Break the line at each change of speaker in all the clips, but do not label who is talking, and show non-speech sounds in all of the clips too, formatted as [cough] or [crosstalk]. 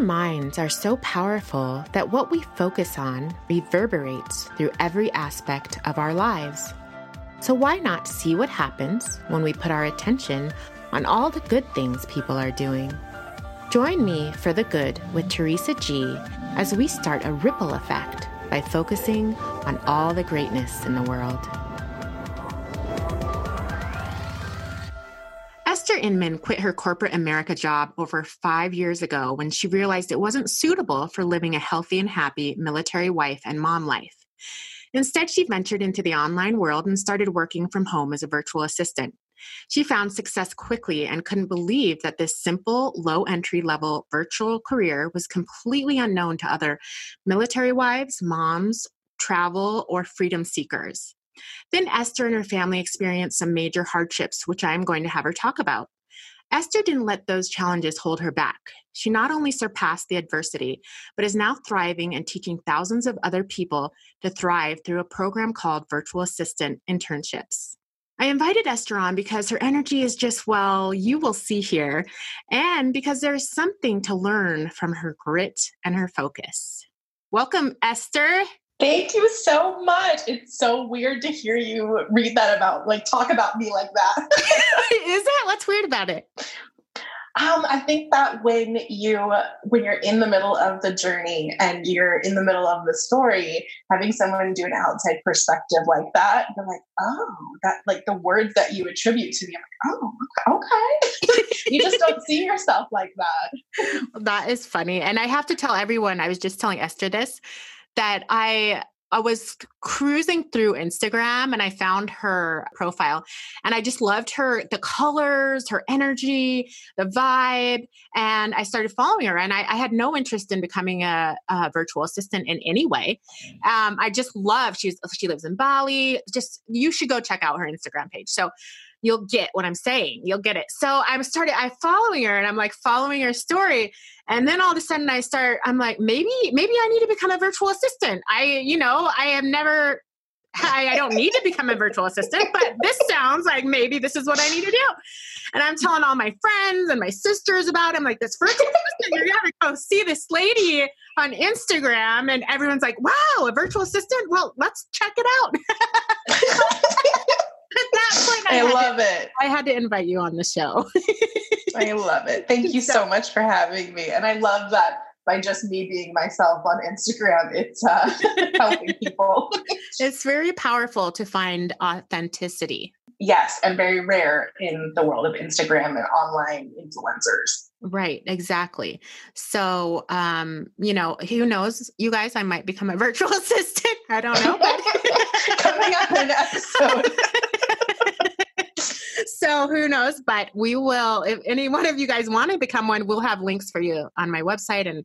Our minds are so powerful that what we focus on reverberates through every aspect of our lives. So, why not see what happens when we put our attention on all the good things people are doing? Join me for the good with Teresa G as we start a ripple effect by focusing on all the greatness in the world. Inman quit her corporate America job over five years ago when she realized it wasn't suitable for living a healthy and happy military wife and mom life. Instead, she ventured into the online world and started working from home as a virtual assistant. She found success quickly and couldn't believe that this simple, low entry level virtual career was completely unknown to other military wives, moms, travel, or freedom seekers. Then Esther and her family experienced some major hardships, which I am going to have her talk about. Esther didn't let those challenges hold her back. She not only surpassed the adversity, but is now thriving and teaching thousands of other people to thrive through a program called Virtual Assistant Internships. I invited Esther on because her energy is just, well, you will see here, and because there's something to learn from her grit and her focus. Welcome, Esther.
Thank you so much. It's so weird to hear you read that about, like, talk about me like that. [laughs]
is that What's weird about it?
Um, I think that when you when you're in the middle of the journey and you're in the middle of the story, having someone do an outside perspective like that, you're like, oh, that like the words that you attribute to me, I'm like, oh, okay. [laughs] you just don't see yourself like that. [laughs]
That is funny. And I have to tell everyone, I was just telling Esther this, that I I was cruising through Instagram and I found her profile and I just loved her, the colors, her energy, the vibe. And I started following her and I, I had no interest in becoming a, a, virtual assistant in any way. Um, I just love, she's, she lives in Bali. Just, you should go check out her Instagram page. So you'll get what I'm saying. You'll get it. So I'm started, I'm following her and I'm like following her story. And then all of a sudden I start, I'm like, maybe, maybe I need to become a virtual assistant. I, you know, I have never, I, I don't need to become a virtual assistant, but this sounds like maybe this is what I need to do. And I'm telling all my friends and my sisters about it. I'm like, this virtual assistant, you're gonna go see this lady on Instagram. And everyone's like, wow, a virtual assistant? Well, let's check it out. [laughs]
point, I, I love
to,
it.
I had to invite you on the show. [laughs]
I love it. Thank you so much for having me. And I love that by just me being myself on Instagram, it's uh, [laughs] helping people. [laughs]
it's very powerful to find authenticity.
Yes, and very rare in the world of Instagram and online influencers.
Right, exactly. So, um, you know, who knows, you guys, I might become a virtual assistant. I don't know. But
Coming up in an episode
so who knows? But we will, if any one of you guys want to become one, we'll have links for you on my website and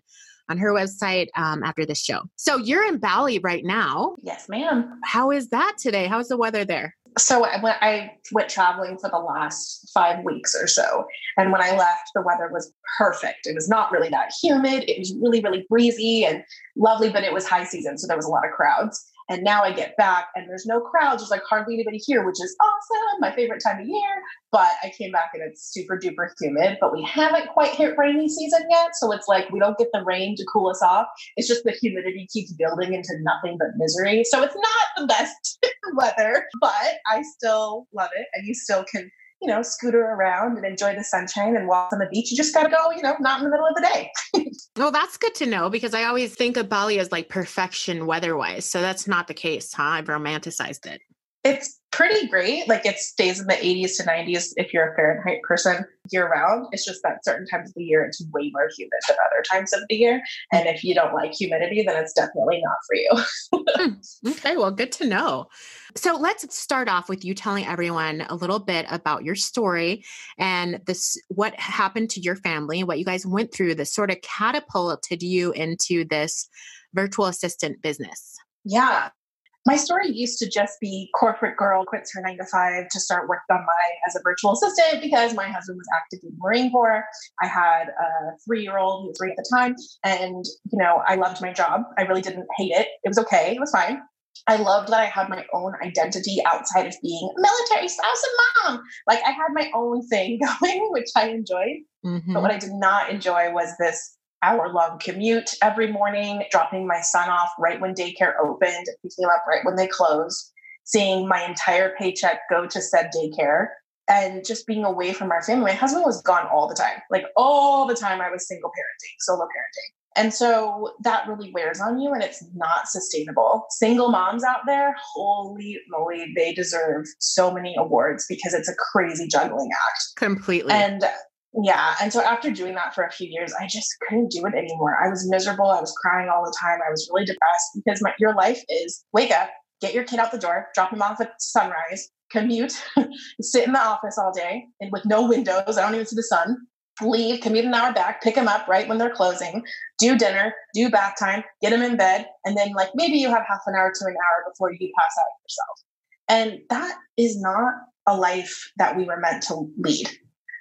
on her website um, after this show. So you're in Bali right now.
Yes, ma'am.
How is that today? How's the weather there?
So I went, I went traveling for the last five weeks or so. And when I left, the weather was perfect. It was not really that humid. It was really, really breezy and lovely, but it was high season. So there was a lot of crowds. And now I get back and there's no crowds. There's like hardly anybody here, which is awesome. My favorite time of year. But I came back and it's super duper humid, but we haven't quite hit rainy season yet. So it's like we don't get the rain to cool us off. It's just the humidity keeps building into nothing but misery. So it's not the best [laughs] weather, but I still love it. And you still can you know, scooter around and enjoy the sunshine and walk on the beach. You just got to go, you know, not in the middle of the day. [laughs]
well, that's good to know because I always think of Bali as like perfection weather wise. So that's not the case, huh? I've romanticized it.
It's pretty great. Like it stays in the 80s to 90s if you're a Fahrenheit person year round. It's just that certain times of the year it's way more humid than other times of the year. And if you don't like humidity, then it's definitely not for you.
hmm. Okay, well, good to know. So let's start off with you telling everyone a little bit about your story and this what happened to your family, what you guys went through that sort of catapulted you into this virtual assistant business.
Yeah my story used to just be corporate girl quits her nine to five to start work on my as a virtual assistant because my husband was active in the Marine Corps. I had a three year old who was three at the time, and you know I loved my job. I really didn't hate it. It was okay. It was fine. I loved that I had my own identity outside of being a military spouse and mom. Like I had my own thing [laughs] going, which I enjoyed. Mm-hmm. But what I did not enjoy was this hour long commute every morning, dropping my son off right when daycare opened, picking him up right when they closed, seeing my entire paycheck go to said daycare, and just being away from our family. My husband was gone all the time, like all the time. I was single parenting, solo parenting. And so that really wears on you and it's not sustainable. Single moms out there, holy moly, they deserve so many awards because it's a crazy juggling act.
Completely.
And yeah. And so after doing that for a few years, I just couldn't do it anymore. I was miserable. I was crying all the time. I was really depressed because my, your life is wake up, get your kid out the door, drop him off at sunrise, commute, [laughs] sit in the office all day and with no windows. I don't even see the sun. Leave, commute an hour back, pick them up right when they're closing, do dinner, do bath time, get them in bed, and then like maybe you have half an hour to an hour before you pass out yourself. And that is not a life that we were meant to lead.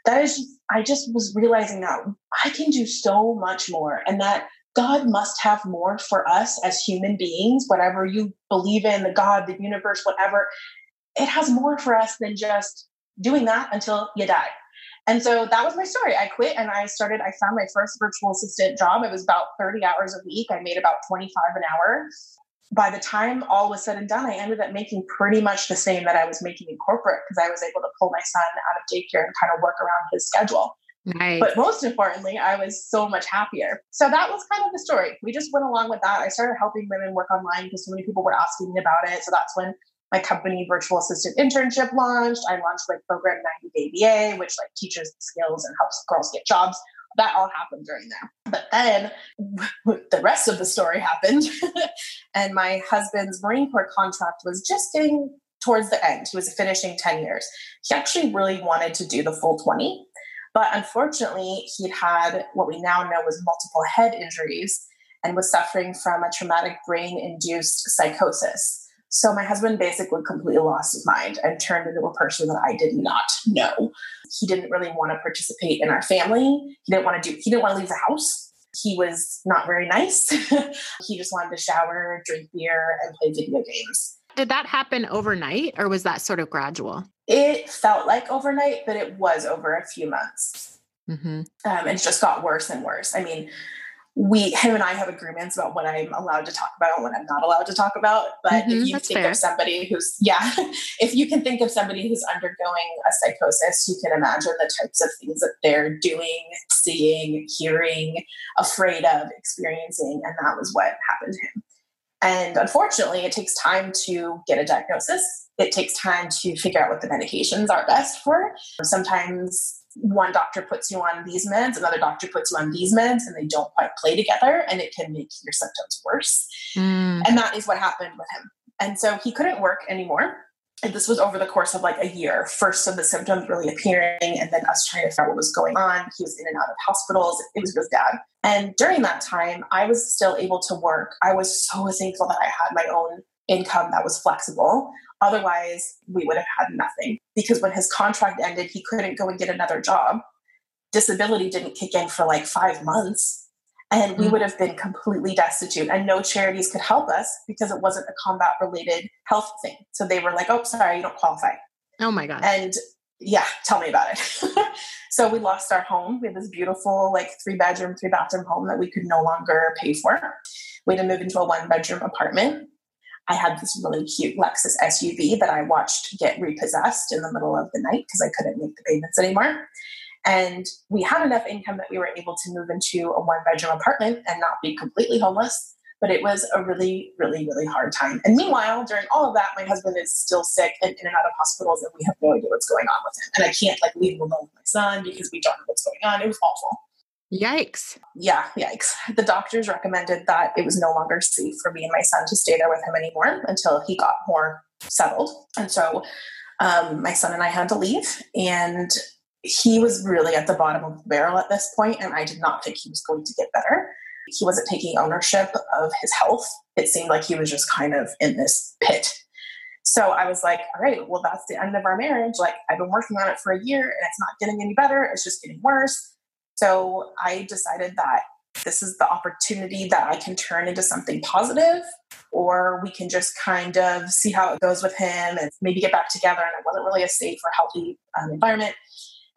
That is, I just was realizing that I can do so much more, and that God must have more for us as human beings, whatever you believe in, the God, the universe, whatever. It has more for us than just doing that until you die. And so that was my story. I quit and I started, I found my first virtual assistant job. It was about 30 hours a week. I made about 25 an hour. By the time all was said and done, I ended up making pretty much the same that I was making in corporate because I was able to pull my son out of daycare and kind of work around his schedule.
Nice.
But most importantly, I was so much happier. So that was kind of the story. We just went along with that. I started helping women work online because so many people were asking me about it. So that's when my company virtual assistant internship launched. I launched my program 90 Day VA, which like teaches the skills and helps girls get jobs. That all happened during there. But then [laughs] the rest of the story happened. [laughs] and my husband's Marine Corps contract was just getting towards the end. He was finishing 10 years. He actually really wanted to do the full 20 but unfortunately, he'd had what we now know was multiple head injuries and was suffering from a traumatic brain induced psychosis. So my husband basically completely lost his mind and turned into a person that I did not know. He didn't really want to participate in our family. He didn't want to do he didn't want to leave the house. He was not very nice. [laughs] he just wanted to shower, drink beer, and play video games.
Did that happen overnight or was that sort of gradual?
It felt like overnight, but it was over a few months. Mm-hmm. Um, it just got worse and worse. I mean, we, him and I have agreements about what I'm allowed to talk about and what I'm not allowed to talk about. But mm-hmm, if you think fair. of somebody who's, yeah, [laughs] if you can think of somebody who's undergoing a psychosis, you can imagine the types of things that they're doing, seeing, hearing, afraid of, experiencing. And that was what happened to him. And unfortunately, it takes time to get a diagnosis. It takes time to figure out what the medications are best for. Sometimes one doctor puts you on these meds, another doctor puts you on these meds, and they don't quite play together, and it can make your symptoms worse. Mm. And that is what happened with him. And so he couldn't work anymore and this was over the course of like a year. First of the symptoms really appearing, and then us trying to figure out what was going on. He was in and out of hospitals. It was really bad. And during that time, I was still able to work. I was so thankful that I had my own income that was flexible. Otherwise, we would have had nothing. Because when his contract ended, he couldn't go and get another job. Disability didn't kick in for like five months. And we mm. would have been completely destitute and no charities could help us because it wasn't a combat related health thing. So they were like oh sorry you don't qualify.
Oh my god
and yeah tell me about it. [laughs] So we lost our home. We had this beautiful like three bedroom three bathroom home that we could no longer pay for. We had to move into a one bedroom apartment I had this really cute Lexus SUV that I watched get repossessed in the middle of the night because I couldn't make the payments anymore. And we had enough income that we were able to move into a one bedroom apartment and not be completely homeless. But it was a really, really, really hard time. And meanwhile, during all of that, my husband is still sick and in and out of hospitals, and we have no idea what's going on with him. And I can't like leave him alone with my son because we don't know what's going on. It was awful.
Yikes.
Yeah, yikes. The doctors recommended that it was no longer safe for me and my son to stay there with him anymore until he got more settled. And so um, my son and I had to leave. And he was really at the bottom of the barrel at this point, and I did not think he was going to get better. He wasn't taking ownership of his health. It seemed like he was just kind of in this pit. So I was like, all right, well, that's the end of our marriage. Like, I've been working on it for a year and it's not getting any better. It's just getting worse. So I decided that this is the opportunity that I can turn into something positive, or we can just kind of see how it goes with him and maybe get back together. And it wasn't really a safe or healthy um, environment.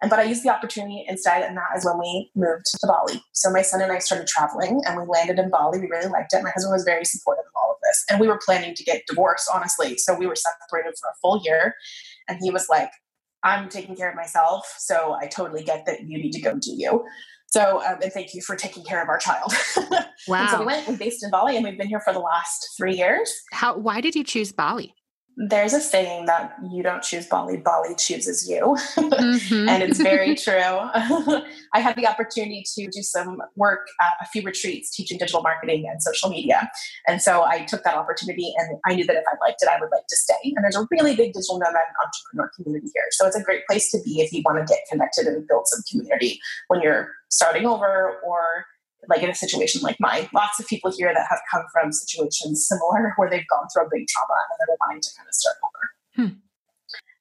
And but I used the opportunity instead, and that is when we moved to Bali. So my son and I started traveling, and we landed in Bali. We really liked it. My husband was very supportive of all of this, and we were planning to get divorced, honestly. So we were separated for a full year, and he was like, "I'm taking care of myself, so I totally get that you need to go do you." So, um, and thank you for taking care of our child. [laughs]
Wow.
so we went. We based in Bali, and we've been here for the last three years.
How? Why did you choose Bali?
There's a saying that you don't choose Bali, Bali chooses you. Mm-hmm. [laughs] and it's very [laughs] true. [laughs] I had the opportunity to do some work at a few retreats teaching digital marketing and social media. And so I took that opportunity and I knew that if I liked it, I would like to stay. And there's a really big digital nomad entrepreneur community here. So it's a great place to be if you want to get connected and build some community when you're starting over or like in a situation like mine. Lots of people here that have come from situations similar where they've gone through a big trauma and they're wanting to kind of start over. Hmm.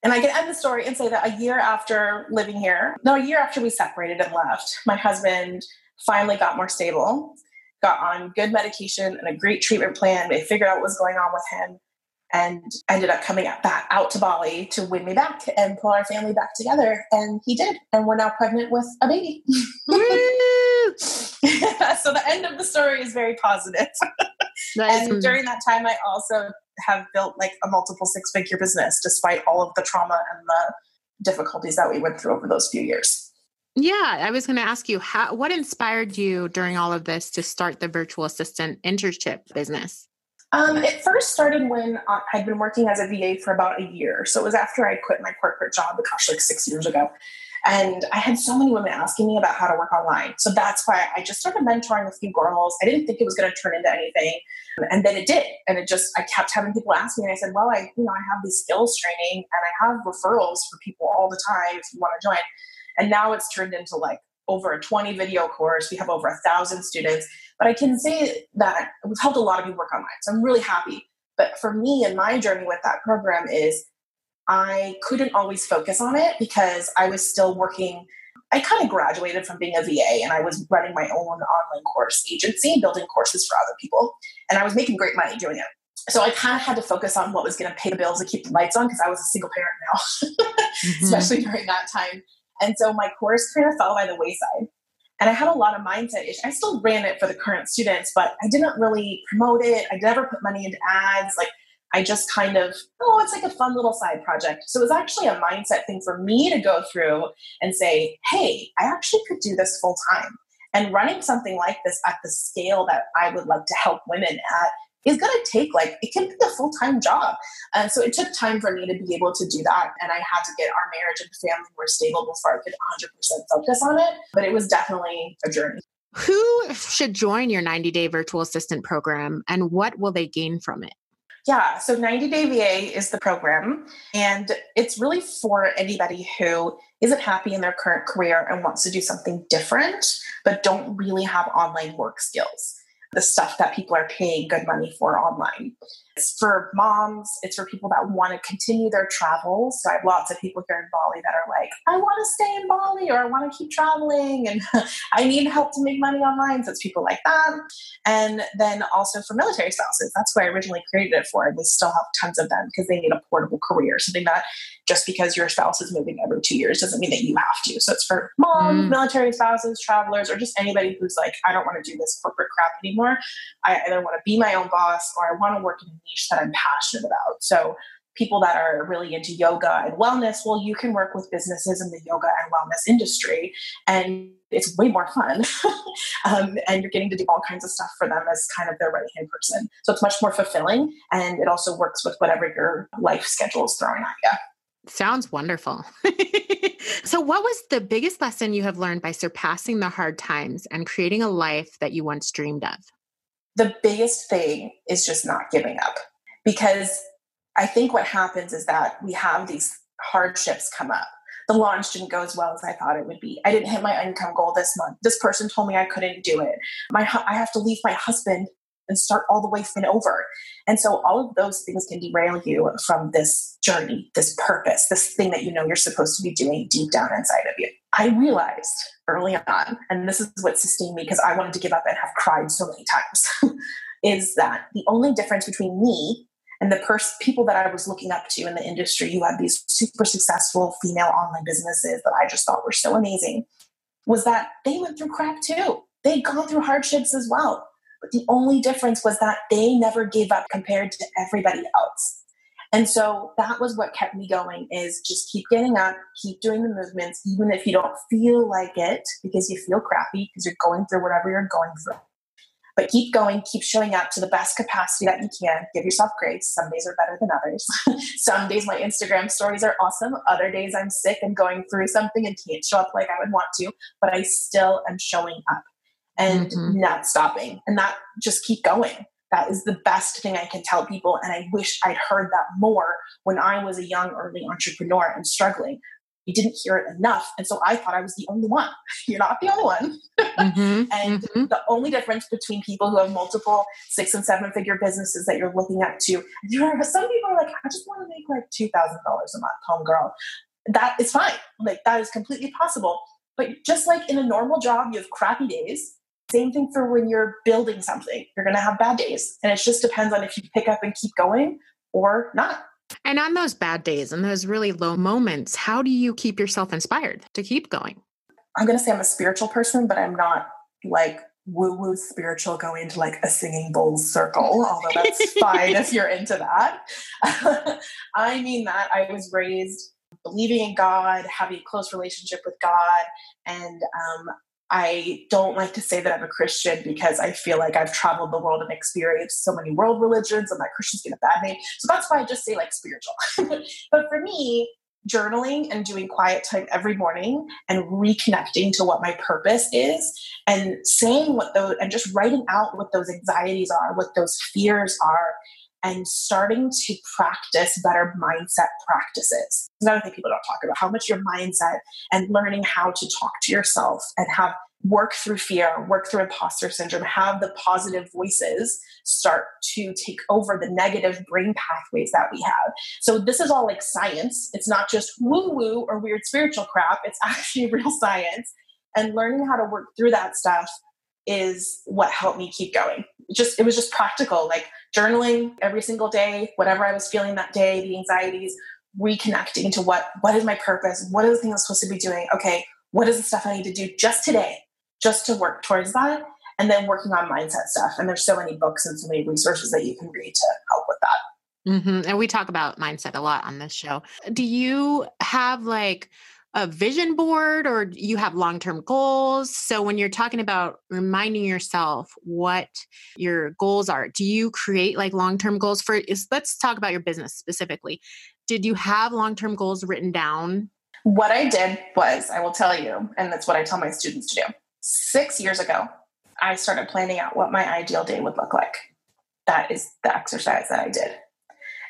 And I can end the story and say that a year after living here, no, a year after we separated and left, my husband finally got more stable, got on good medication and a great treatment plan. They figured out what was going on with him and ended up coming back out to Bali to win me back and pull our family back together. And he did. And we're now pregnant with a baby. [laughs] [laughs] so the end of the story is very positive. and during that time, I also have built like a multiple six figure business despite all of the trauma and the difficulties that we went through over those few years.
Yeah, I was going to ask you how what inspired you during all of this to start the virtual assistant internship business?
Um, it first started when I'd been working as a VA for about a year. So it was after I quit my corporate job, gosh, like six years ago. And I had so many women asking me about how to work online. So that's why I just started mentoring a few girls. I didn't think it was going to turn into anything. And then it did. And it just, I kept having people ask me. And I said, well, I, you know, I have these skills training and I have referrals for people all the time if you want to join. And now it's turned into like over a 20 video course. We have over a thousand students. But I can say that we've helped a lot of people work online. So I'm really happy. But for me and my journey with that program is I couldn't always focus on it because I was still working. I kind of graduated from being a VA and I was running my own online course agency, building courses for other people. And I was making great money doing it. So I kind of had to focus on what was going to pay the bills and keep the lights on because I was a single parent now, [laughs] mm-hmm. especially during that time. And so my course kind of fell by the wayside. And I had a lot of mindset issues. I still ran it for the current students, but I didn't really promote it. I never put money into ads. Like I just kind of, oh, it's like a fun little side project. So it was actually a mindset thing for me to go through and say, hey, I actually could do this full time. And running something like this at the scale that I would like to help women at is going to take like it can be a full-time job. And so it took time for me to be able to do that. And i had to get our marriage and family more stable before i could 100% focus on it. But it was definitely a journey.
Who should join your 90 day virtual assistant program and what will they gain from it
yeah, so 90 Day VA is the program, and it's really for anybody who isn't happy in their current career and wants to do something different, but don't really have online work skills the stuff that people are paying good money for online. It's for moms, it's for people that want to continue their travels. So I have lots of people here in Bali that are like, I want to stay in Bali or I want to keep traveling and [laughs] I need help to make money online. So it's people like that. And then also for military spouses, that's who I originally created it for. And we still have tons of them because they need a portable career, something that just because your spouse is moving every two years doesn't mean that you have to. So it's for moms, mm. military spouses, travelers, or just anybody who's like, I don't want to do this corporate crap anymore. I either want to be my own boss or I want to work in a niche that I'm passionate about. So people that are really into yoga and wellness, well, you can work with businesses in the yoga and wellness industry, and it's way more fun. [laughs] um, and you're getting to do all kinds of stuff for them as kind of their right hand person. So it's much more fulfilling, and it also works with whatever your life schedule is throwing at you.
Sounds wonderful. [laughs] so, what was the biggest lesson you have learned by surpassing the hard times and creating a life that you once dreamed of?
The biggest thing is just not giving up because I think what happens is that we have these hardships come up. The launch didn't go as well as I thought it would be. I didn't hit my income goal this month. This person told me I couldn't do it. My I have to leave my husband and start all the way from over. And so all of those things can derail you from this journey, this purpose, this thing that you know you're supposed to be doing deep down inside of you. I realized early on, and this is what sustained me because I wanted to give up and have cried so many times, [laughs] is that the only difference between me and the pers- people that I was looking up to in the industry who had these super successful female online businesses that I just thought were so amazing was that they went through crap too. They'd gone through hardships as well. The only difference was that they never gave up compared to everybody else. And so that was what kept me going is just keep getting up, keep doing the movements, even if you don't feel like it because you feel crappy because you're going through whatever you're going through. But keep going, keep showing up to the best capacity that you can. Give yourself grace. Some days are better than others. [laughs] Some days my Instagram stories are awesome. Other days I'm sick and going through something and can't show up like I would want to, but I still am showing up and mm-hmm. not stopping. And that just keep going. That is the best thing I can tell people. And I wish I'd heard that more when I was a young early entrepreneur and struggling you didn't hear it enough. And so I thought I was the only one. [laughs] You're not the only one. Mm-hmm, [laughs] and mm-hmm. the only difference between people who have multiple six and seven figure businesses that you're looking at too, some people are like, I just want to make like $2,000 a month, homegirl. That is fine. Like that is completely possible. But just like in a normal job, you have crappy days. Same thing for when you're building something. You're going to have bad days. And it just depends on if you pick up and keep going or not.
And on those bad days and those really low moments, how do you keep yourself inspired to keep going?
I'm going to say I'm a spiritual person, but I'm not like woo woo spiritual going to like a singing bowls circle, [laughs] although that's fine if you're into that. [laughs] I mean that I was raised believing in God, having a close relationship with God, and um, I don't like to say that I'm a Christian because I feel like I've traveled the world and experienced so many world religions and that Christians get a bad name. So that's why I just say like spiritual. [laughs] but for me, journaling and doing quiet time every morning and reconnecting to what my purpose is and saying what those and just writing out what those anxieties are, what those fears are, and starting to practice better mindset practices. Another thing people don't talk about how much your mindset and learning how to talk to yourself and have work through fear, work through imposter syndrome, have the positive voices start to take over the negative brain pathways that we have. So, this is all like science. It's not just woo woo or weird spiritual crap, it's actually [laughs] real science. And learning how to work through that stuff is what helped me keep going. just it was just practical, like journaling every single day, whatever I was feeling that day, the anxieties, reconnecting to what what is my purpose, what are the things I'm supposed to be doing? Okay, what is the stuff I need to do just today, just to work towards that, and then working on mindset stuff. And there's so many books and so many resources that you can read to help with that.
Mm-hmm. And we talk about mindset a lot on this show. Do you have like a vision board or you have long-term goals? So when you're talking about reminding yourself what your goals are do you create like long-term goals for is let's talk about your business specifically. Did you have long-term goals written down?
What i did was i will tell you and that's what i tell my students to do. Six years ago i started planning out what my ideal day would look like. That is the exercise that i did.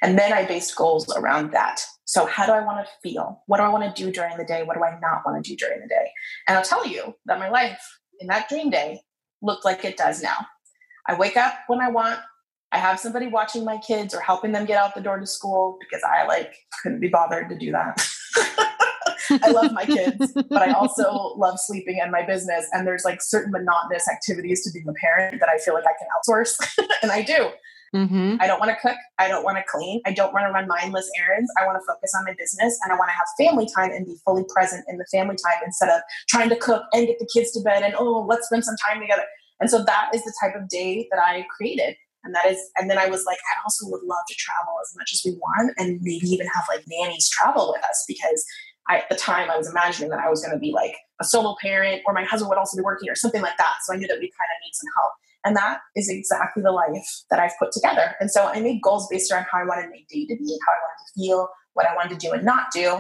And then i based goals around that so, how do I want to feel? What do I want to do during the day? What do I not want to do during the day? And I'll tell you that my life in that dream day looked like it does now. I wake up when I want. I have somebody watching my kids or helping them get out the door to school because I like couldn't be bothered to do that. [laughs] I love my kids, but I also love sleeping and my business. And there's like certain monotonous activities to being a parent that I feel like I can outsource, [laughs] and I do. Mm-hmm. I don't want to cook. I don't want to clean. I don't want to run mindless errands. I want to focus on my business and I want to have family time and be fully present in the family time instead of trying to cook and get the kids to bed and, oh, let's spend some time together. And so that is the type of day that I created. And that is, and then I was like, I also would love to travel as much as we want and maybe even have like nannies travel with us because I, at the time I was imagining that I was going to be like a solo parent or my husband would also be working or something like that. So I knew that we kind of need some help. And that is exactly the life that I've put together. And so I made goals based around how I wanted my day to be, how I wanted to feel, what I wanted to do and not do.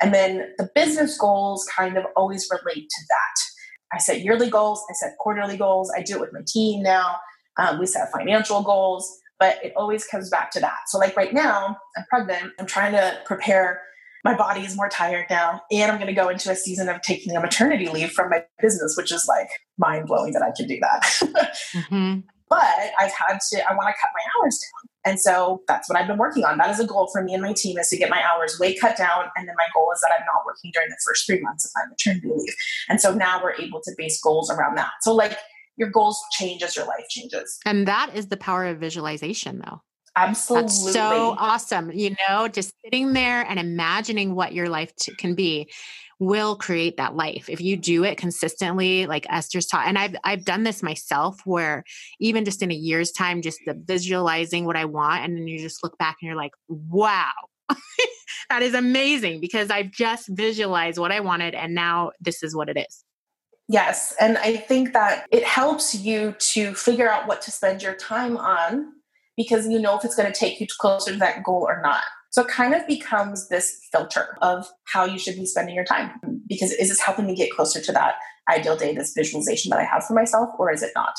And then the business goals kind of always relate to that. I set yearly goals, I set quarterly goals, I do it with my team now. Um, we set financial goals, but it always comes back to that. So, like right now, I'm pregnant, I'm trying to prepare my body is more tired now and i'm going to go into a season of taking a maternity leave from my business which is like mind blowing that i can do that. [laughs] Mm-hmm. but i've had to i want to cut my hours down and so that's what i've been working on. That is a goal for me and my team is to get my hours way cut down and then my goal is that i'm not working during the first three months of my maternity leave. And so now we're able to base goals around that. So like your goals change as your life changes.
And that is the power of visualization though
Absolutely.
That's so awesome. You know, just sitting there and imagining what your life can be will create that life if you do it consistently like esther's taught and i've i've done this myself where even just in a year's time just the visualizing what i want and then you just look back and you're like wow [laughs] that is amazing because i've just visualized what i wanted and now this is what it is
yes and i think that it helps you to figure out what to spend your time on because you know if it's going to take you closer to that goal or not so it kind of becomes this filter of how you should be spending your time. Because is this helping me get closer to that ideal day, this visualization that I have for myself, or is it not?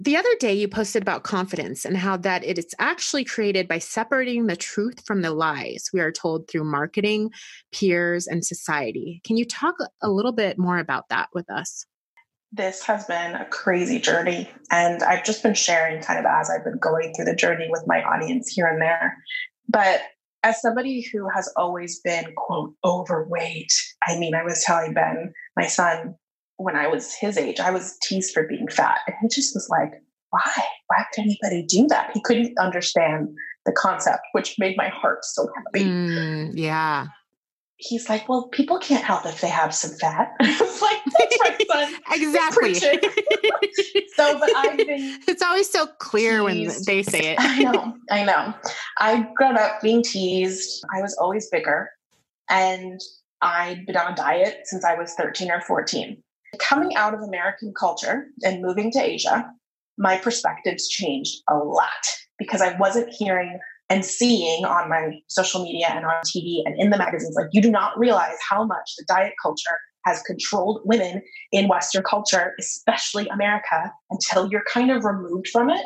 The other day you posted about confidence and how that it is actually created by separating the truth from the lies we are told through marketing, peers, and society. Can you talk a little bit more about that with us?
This has been a crazy journey. And I've just been sharing kind of as I've been going through the journey with my audience here and there. But as somebody who has always been quote overweight i mean i was telling ben my son when i was his age i was teased for being fat. And he just was like why? Why would anybody do that? He couldn't understand the concept which made my heart so happy.
Mm, yeah
he's like, well, people can't help if they have some fat. [laughs] it's like, that's right, son. [laughs]
exactly. [laughs]
so, but I've been.
It's always so clear teased. when they say it.
I know. I know. I grew up being teased. I was always bigger. And I'd been on a diet since I was 13 or 14. Coming out of American culture and moving to Asia, my perspectives changed a lot because I wasn't hearing and seeing on my social media and on TV and in the magazines, like you do not realize how much the diet culture has controlled women in Western culture, especially America, until you're kind of removed from it.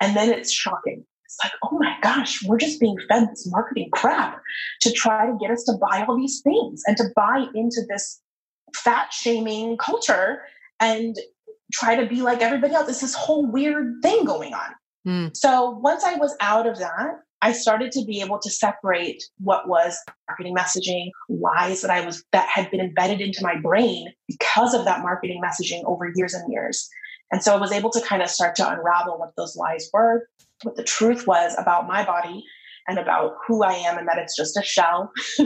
And then it's shocking. It's like, oh my gosh, we're just being fed this marketing crap to try to get us to buy all these things and to buy into this fat shaming culture and try to be like everybody else. It's this whole weird thing going on. Mm. So once I was out of that, I started to be able to separate what was marketing messaging, lies that I was that had been embedded into my brain because of that marketing messaging over years and years. And so I was able to kind of start to unravel what those lies were, what the truth was about my body and about who I am and that it's just a shell [laughs]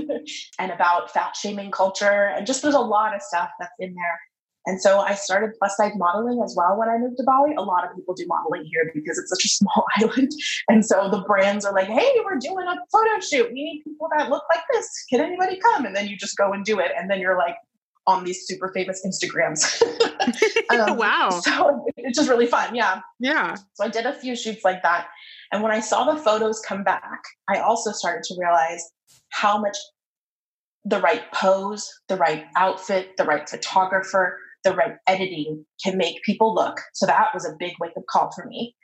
and about fat shaming culture. And just there's a lot of stuff that's in there and so I started plus size modeling as well when I moved to Bali. A lot of people do modeling here because it's such a [laughs] small island. And so the brands are like, hey, we're doing a photo shoot. We need people that look like this. Can anybody come? And then you just go and do it. And then you're like on these super famous Instagrams. [laughs]
um, wow.
So it's just really fun. Yeah.
Yeah.
So I did a few shoots like that. And when I saw the photos come back, I also started to realize how much the right pose, the right outfit, the right photographer, the right editing can make people look. So that was a big wake up call for me.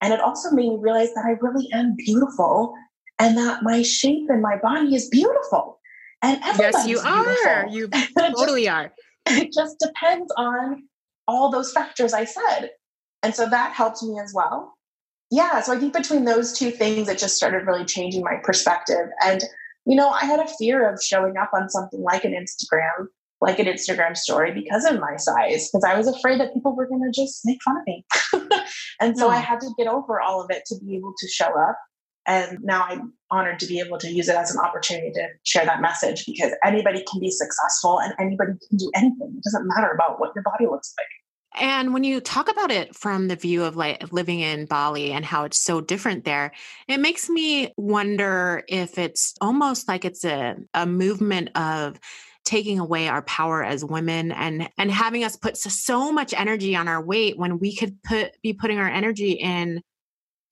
And it also made me realize that I really am beautiful and that my shape and my body is beautiful. And
yes, you are. You [laughs] totally are. [laughs]
It just depends on all those factors I said. And so that helped me as well. Yeah, so I think between those two things, it just started really changing my perspective. And, you know, I had a fear of showing up on something like an Instagram like an Instagram story because of my size, because I was afraid that people were going to just make fun of me. [laughs] and so I hmm. had to get over all of it to be able to show up. And now I'm honored to be able to use it as an opportunity to share that message because anybody can be successful and anybody can do anything. It doesn't matter about what your body looks like.
And when you talk about it from the view of like living in Bali and how it's so different there, it makes me wonder if it's almost like it's a, a movement of taking away our power as women and and having us put so much energy on our weight when we could put be putting our energy in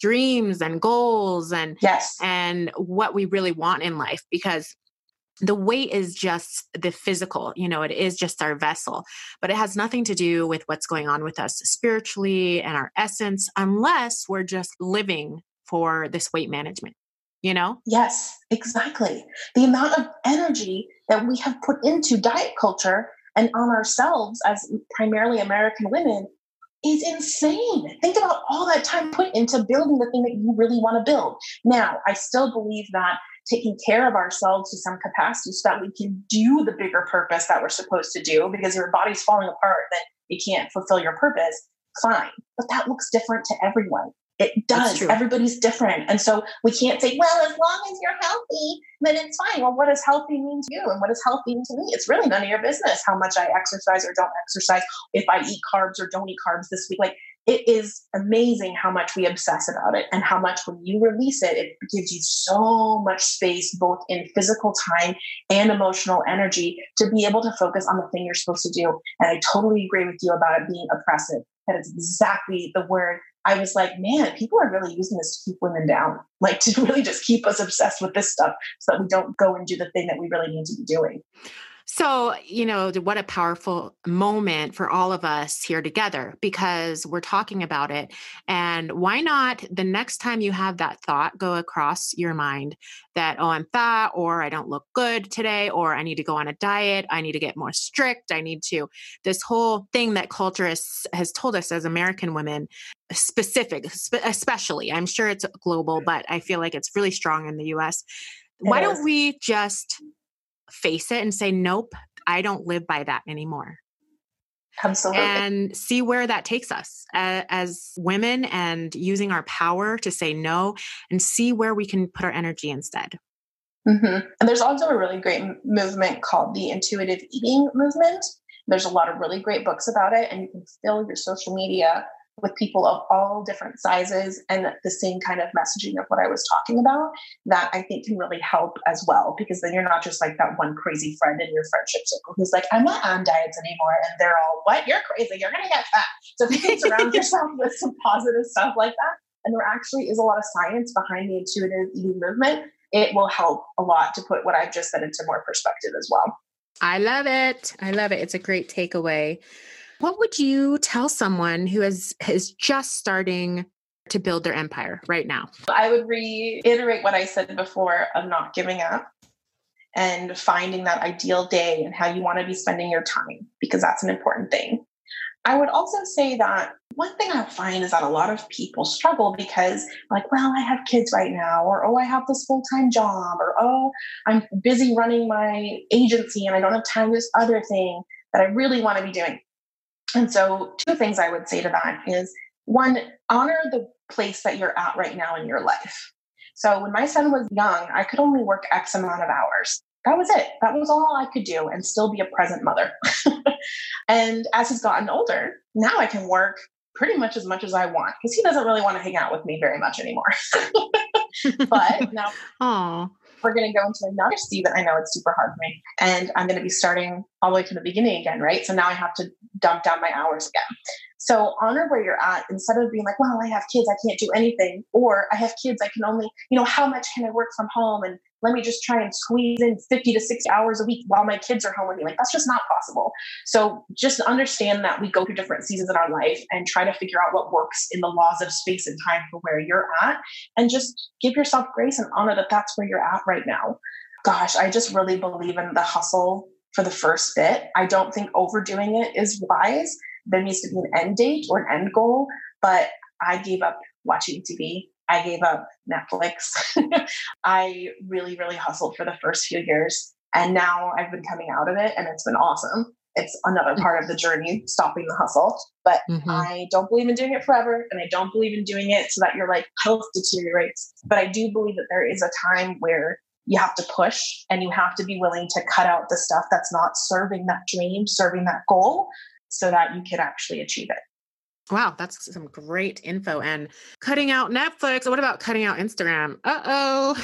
dreams and goals and
yes.
and what we really want in life because the weight is just the physical you know it is just our vessel but it has nothing to do with what's going on with us spiritually and our essence unless we're just living for this weight management you know?
Yes, exactly. The amount of energy that we have put into diet culture and on ourselves as primarily American women is insane. Think about all that time put into building the thing that you really want to build. Now, I still believe that taking care of ourselves to some capacity so that we can do the bigger purpose that we're supposed to do because your body's falling apart, then you can't fulfill your purpose, fine. But that looks different to everyone. It does. Everybody's different. And so we can't say, well, as long as you're healthy, then it's fine. Well, what does healthy mean to you? And what does healthy mean to me? It's really none of your business how much I exercise or don't exercise, if I eat carbs or don't eat carbs this week. Like it is amazing how much we obsess about it and how much when you release it, it gives you so much space, both in physical time and emotional energy, to be able to focus on the thing you're supposed to do. And I totally agree with you about it being oppressive. That is exactly the word. I was like, man, people are really using this to keep women down, like to really just keep us obsessed with this stuff so that we don't go and do the thing that we really need to be doing.
So, you know, what a powerful moment for all of us here together because we're talking about it. And why not the next time you have that thought go across your mind that, oh, I'm fat or I don't look good today or I need to go on a diet, I need to get more strict, I need to, this whole thing that culture has, has told us as American women, specific, especially, I'm sure it's global, but I feel like it's really strong in the US. Why don't we just face it and say, nope, I don't live by that anymore.
Absolutely.
And see where that takes us uh, as women and using our power to say no and see where we can put our energy instead.
Mm-hmm. And there's also a really great movement called the intuitive eating movement. There's a lot of really great books about it, and you can fill your social media with people of all different sizes and the same kind of messaging of what I was talking about that I think can really help as well because then you're not just like that one crazy friend in your friendship circle who's like, I'm not on diets anymore. And they're all, What? You're crazy. You're going to get fat. So if you can surround [laughs] yourself with some positive stuff like that, and there actually is a lot of science behind the intuitive eating movement, it will help a lot to put what I've just said into more perspective as well.
I love it. I love it. It's a great takeaway. What would you tell someone who is is just starting to build their empire right now?
I would reiterate what I said before of not giving up and finding that ideal day and how you want to be spending your time because that's an important thing. I would also say that one thing I find is that a lot of people struggle because, like, well, I have kids right now, or oh, I have this full time job, or oh, I'm busy running my agency and I don't have time for this other thing that I really want to be doing. And so, two things I would say to that is one, honor the place that you're at right now in your life. So, when my son was young, I could only work X amount of hours. That was it. That was all I could do and still be a present mother. [laughs] and as he's gotten older, now I can work pretty much as much as I want because he doesn't really want to hang out with me very much anymore. [laughs] but [laughs] now Aww we're going to go into another season. I know it's super hard for me. And I'm going to be starting all the way from the beginning again, right? So now I have to dump down my hours again. So honor where you're at instead of being like, well, I have kids, I can't do anything. Or I have kids, I can only, you know, how much can I work from home? And let me just try and squeeze in 50 to 60 hours a week while my kids are home with me. Like that's just not possible. So just understand that we go through different seasons in our life and try to figure out what works in the laws of space and time for where you're at and just give yourself grace and honor that that's where you're at right now. Gosh, I just really believe in the hustle for the first bit. I don't think overdoing it is wise. There needs to be an end date or an end goal, but I gave up watching TV I gave up Netflix. [laughs] I really, really hustled for the first few years. And now I've been coming out of it and it's been awesome. It's another part of the journey, stopping the hustle. But mm-hmm. I don't believe in doing it forever. And I don't believe in doing it so that your like health deteriorates. But I do believe that there is a time where you have to push and you have to be willing to cut out the stuff that's not serving that dream, serving that goal, so that you can actually achieve it.
Wow, that's some great info. And cutting out Netflix. What about cutting out Instagram? Uh oh.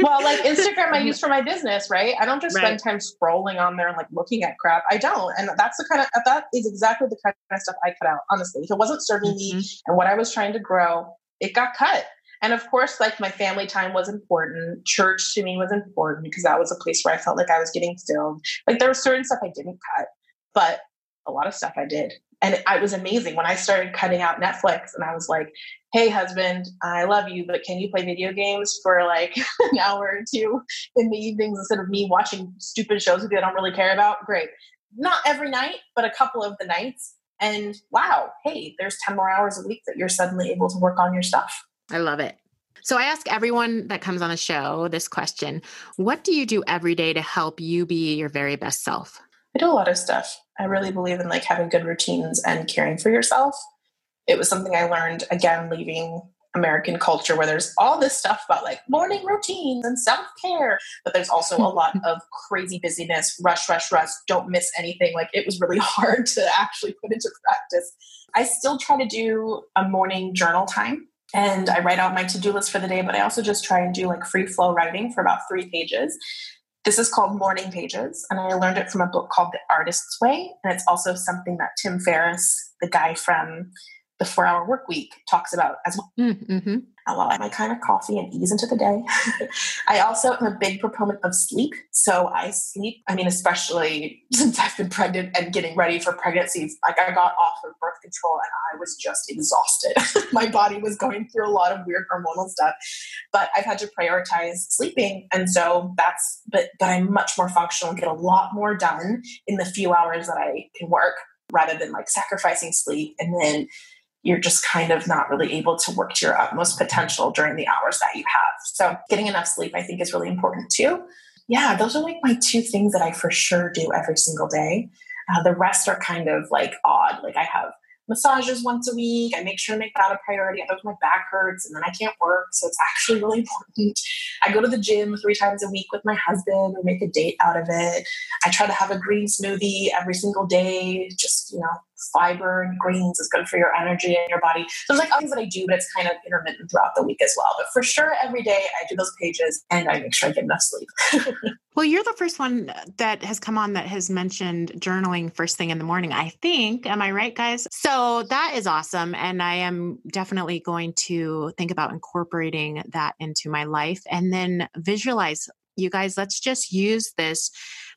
well, like Instagram, I [laughs] use for my business, right? I don't just right. spend time scrolling on there and like looking at crap. I don't. And that's the kind of, that is exactly the kind of stuff I cut out, honestly. If it wasn't serving mm-hmm. me and what I was trying to grow, it got cut. And of course, like my family time was important. Church to me was important because that was a place where I felt like I was getting filled. Like there was certain stuff I didn't cut, but a lot of stuff I did and it was amazing when I started cutting out Netflix and I was like, hey, husband, I love you, but can you play video games for like [laughs] an hour or two in the evenings instead of me watching stupid shows that I don't really care about? Great. Not every night, but a couple of the nights. And wow, hey, there's 10 more hours a week that you're suddenly able to work on your stuff.
I love it. So I ask everyone that comes on the show this question What do you do every day to help you be your very best self?
I do a lot of stuff. I really believe in like having good routines and caring for yourself. it was something I learned again leaving American culture where there's all this stuff about like morning routines and self care, but there's also a lot [laughs] of crazy busyness, rush, rush, rush, don't miss anything. Like it was really [laughs] hard to actually put into practice. I still try to do a morning journal time and I write out my to do list for the day, but I also just try and do like free flow writing for about three pages. This is called Morning Pages, and I learned it from a book called The Artist's Way. And it's also something that Tim Ferriss, the guy from the four hour work week talks about as well. Mm-hmm. While I might kind of coffee and ease into the day. [laughs] I also am a big proponent of sleep. So I sleep, I mean, especially [laughs] since I've been pregnant and getting ready for pregnancy. Like I got off of birth control and I was just exhausted. [laughs] My body was going through a lot of weird hormonal stuff. But I've had to prioritize sleeping. And so that's but but I'm much more functional and get a lot more done in the few hours that I can work rather than like sacrificing sleep and then you're just kind of not really able to work to your utmost potential during the hours that you have. So, getting enough sleep, I think, is really important too. Yeah, those are like my two things that I for sure do every single day. Uh, the rest are kind of like odd. Like, I have massages once a week. I make sure to make that a priority. Otherwise, my back hurts and then I can't work. So it's actually really [laughs] important. I go to the gym three times a week with my husband. We make a date out of it. I try to have a green smoothie every single day. Just, you know, fiber and greens is good for your energy and your body. So there's like other things that I do, but it's kind of intermittent throughout the week as well. But for sure, every day I do those pages and I make sure I get enough sleep. [laughs]
well, you're the first one that has come on that has mentioned journaling first thing in the morning, I think. Am I right, guys? So that is awesome. And I am definitely going to think about incorporating that into my life and then visualize. You guys, let's just use this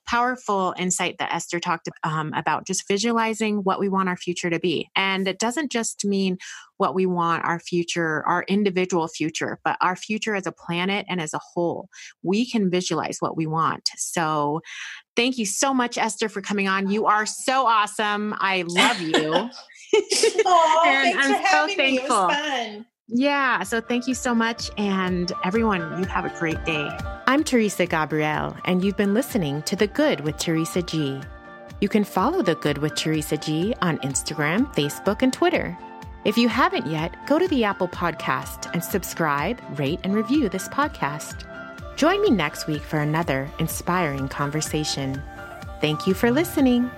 powerful insight that Esther talked um, about just visualizing what we want our future to be. And it doesn't just mean what we want our future, our individual future, but our future as a planet and as a whole. We can visualize what we want. So thank you so much, Esther, for coming on. You are so awesome. I love you. [laughs]
oh, [laughs] and I'm so thankful.
Yeah. So thank you so much. And everyone, you have a great day. I'm Teresa Gabrielle, and you've been listening to The Good with Teresa G. You can follow The Good with Teresa G on Instagram, Facebook, and Twitter. If you haven't yet, go to the Apple Podcast and subscribe, rate, and review this podcast. Join me next week for another inspiring conversation. Thank you for listening.